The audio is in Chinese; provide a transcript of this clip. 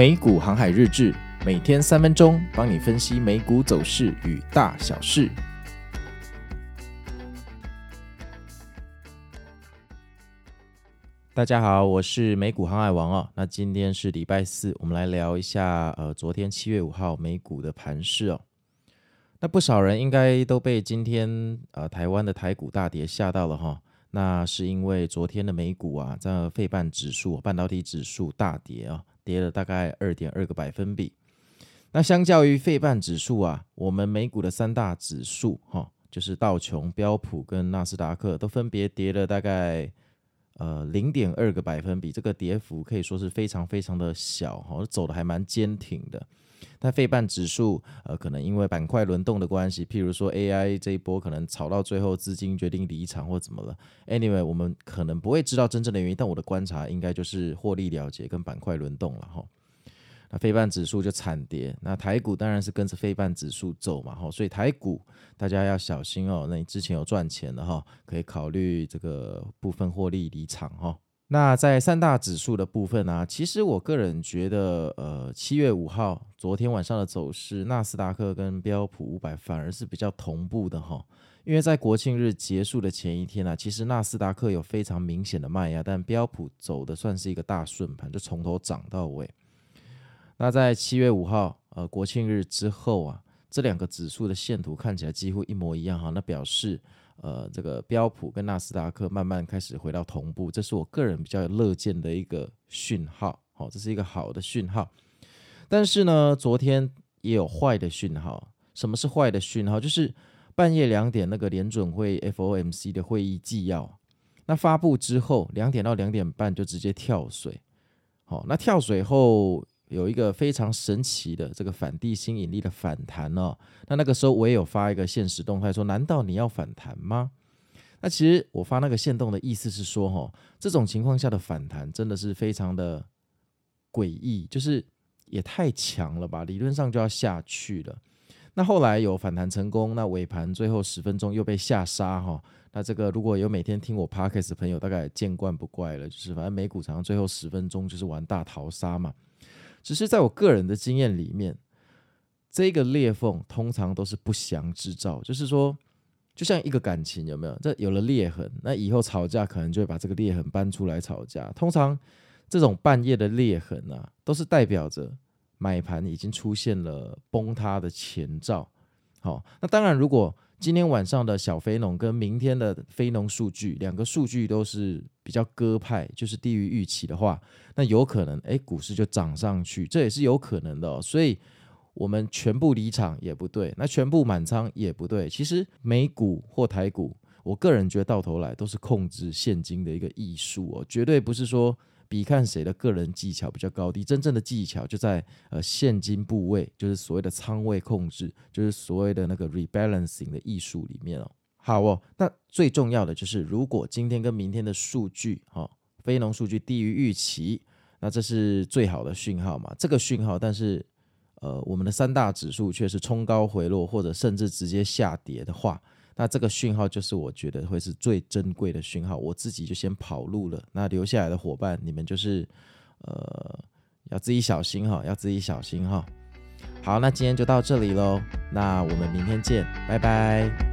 美股航海日志，每天三分钟，帮你分析美股走势与大小事。大家好，我是美股航海王哦。那今天是礼拜四，我们来聊一下呃，昨天七月五号美股的盘势哦。那不少人应该都被今天呃台湾的台股大跌吓到了哈、哦。那是因为昨天的美股啊，在费半指数、半导体指数大跌啊。跌了大概二点二个百分比。那相较于费半指数啊，我们美股的三大指数哈，就是道琼、标普跟纳斯达克都分别跌了大概呃零点二个百分比。这个跌幅可以说是非常非常的小哈，走的还蛮坚挺的。但费半指数呃，可能因为板块轮动的关系，譬如说 AI 这一波可能炒到最后，资金决定离场或怎么了。Anyway，我们可能不会知道真正的原因，但我的观察应该就是获利了结跟板块轮动了哈。那费半指数就惨跌，那台股当然是跟着费半指数走嘛哈，所以台股大家要小心哦。那你之前有赚钱的哈，可以考虑这个部分获利离场哈。那在三大指数的部分呢、其实我个人觉得，呃，七月五号昨天晚上的走势，纳斯达克跟标普五百反而是比较同步的哈，因为在国庆日结束的前一天呢、啊，其实纳斯达克有非常明显的卖压，但标普走的算是一个大顺盘，就从头涨到尾。那在七月五号，呃，国庆日之后啊，这两个指数的线图看起来几乎一模一样哈，那表示。呃，这个标普跟纳斯达克慢慢开始回到同步，这是我个人比较乐见的一个讯号，好，这是一个好的讯号。但是呢，昨天也有坏的讯号。什么是坏的讯号？就是半夜两点那个联准会 FOMC 的会议纪要，那发布之后，两点到两点半就直接跳水，好，那跳水后。有一个非常神奇的这个反地心引力的反弹哦，那那个时候我也有发一个限时动态说，难道你要反弹吗？那其实我发那个限动的意思是说，哈，这种情况下的反弹真的是非常的诡异，就是也太强了吧，理论上就要下去了。那后来有反弹成功，那尾盘最后十分钟又被下杀哈。那这个如果有每天听我 Podcast 的朋友，大概见惯不怪了，就是反正美股常最后十分钟就是玩大逃杀嘛。只是在我个人的经验里面，这个裂缝通常都是不祥之兆。就是说，就像一个感情，有没有？这有了裂痕，那以后吵架可能就会把这个裂痕搬出来吵架。通常这种半夜的裂痕啊，都是代表着买盘已经出现了崩塌的前兆。好，那当然如果。今天晚上的小非农跟明天的非农数据，两个数据都是比较鸽派，就是低于预期的话，那有可能诶，股市就涨上去，这也是有可能的哦。所以，我们全部离场也不对，那全部满仓也不对。其实美股或台股，我个人觉得到头来都是控制现金的一个艺术哦，绝对不是说。比看谁的个人技巧比较高低，真正的技巧就在呃现金部位，就是所谓的仓位控制，就是所谓的那个 rebalancing 的艺术里面哦。好哦，那最重要的就是，如果今天跟明天的数据哈、哦，非农数据低于预期，那这是最好的讯号嘛？这个讯号，但是呃，我们的三大指数却是冲高回落，或者甚至直接下跌的话。那这个讯号就是我觉得会是最珍贵的讯号，我自己就先跑路了。那留下来的伙伴，你们就是呃要自己小心哈，要自己小心哈。好，那今天就到这里喽，那我们明天见，拜拜。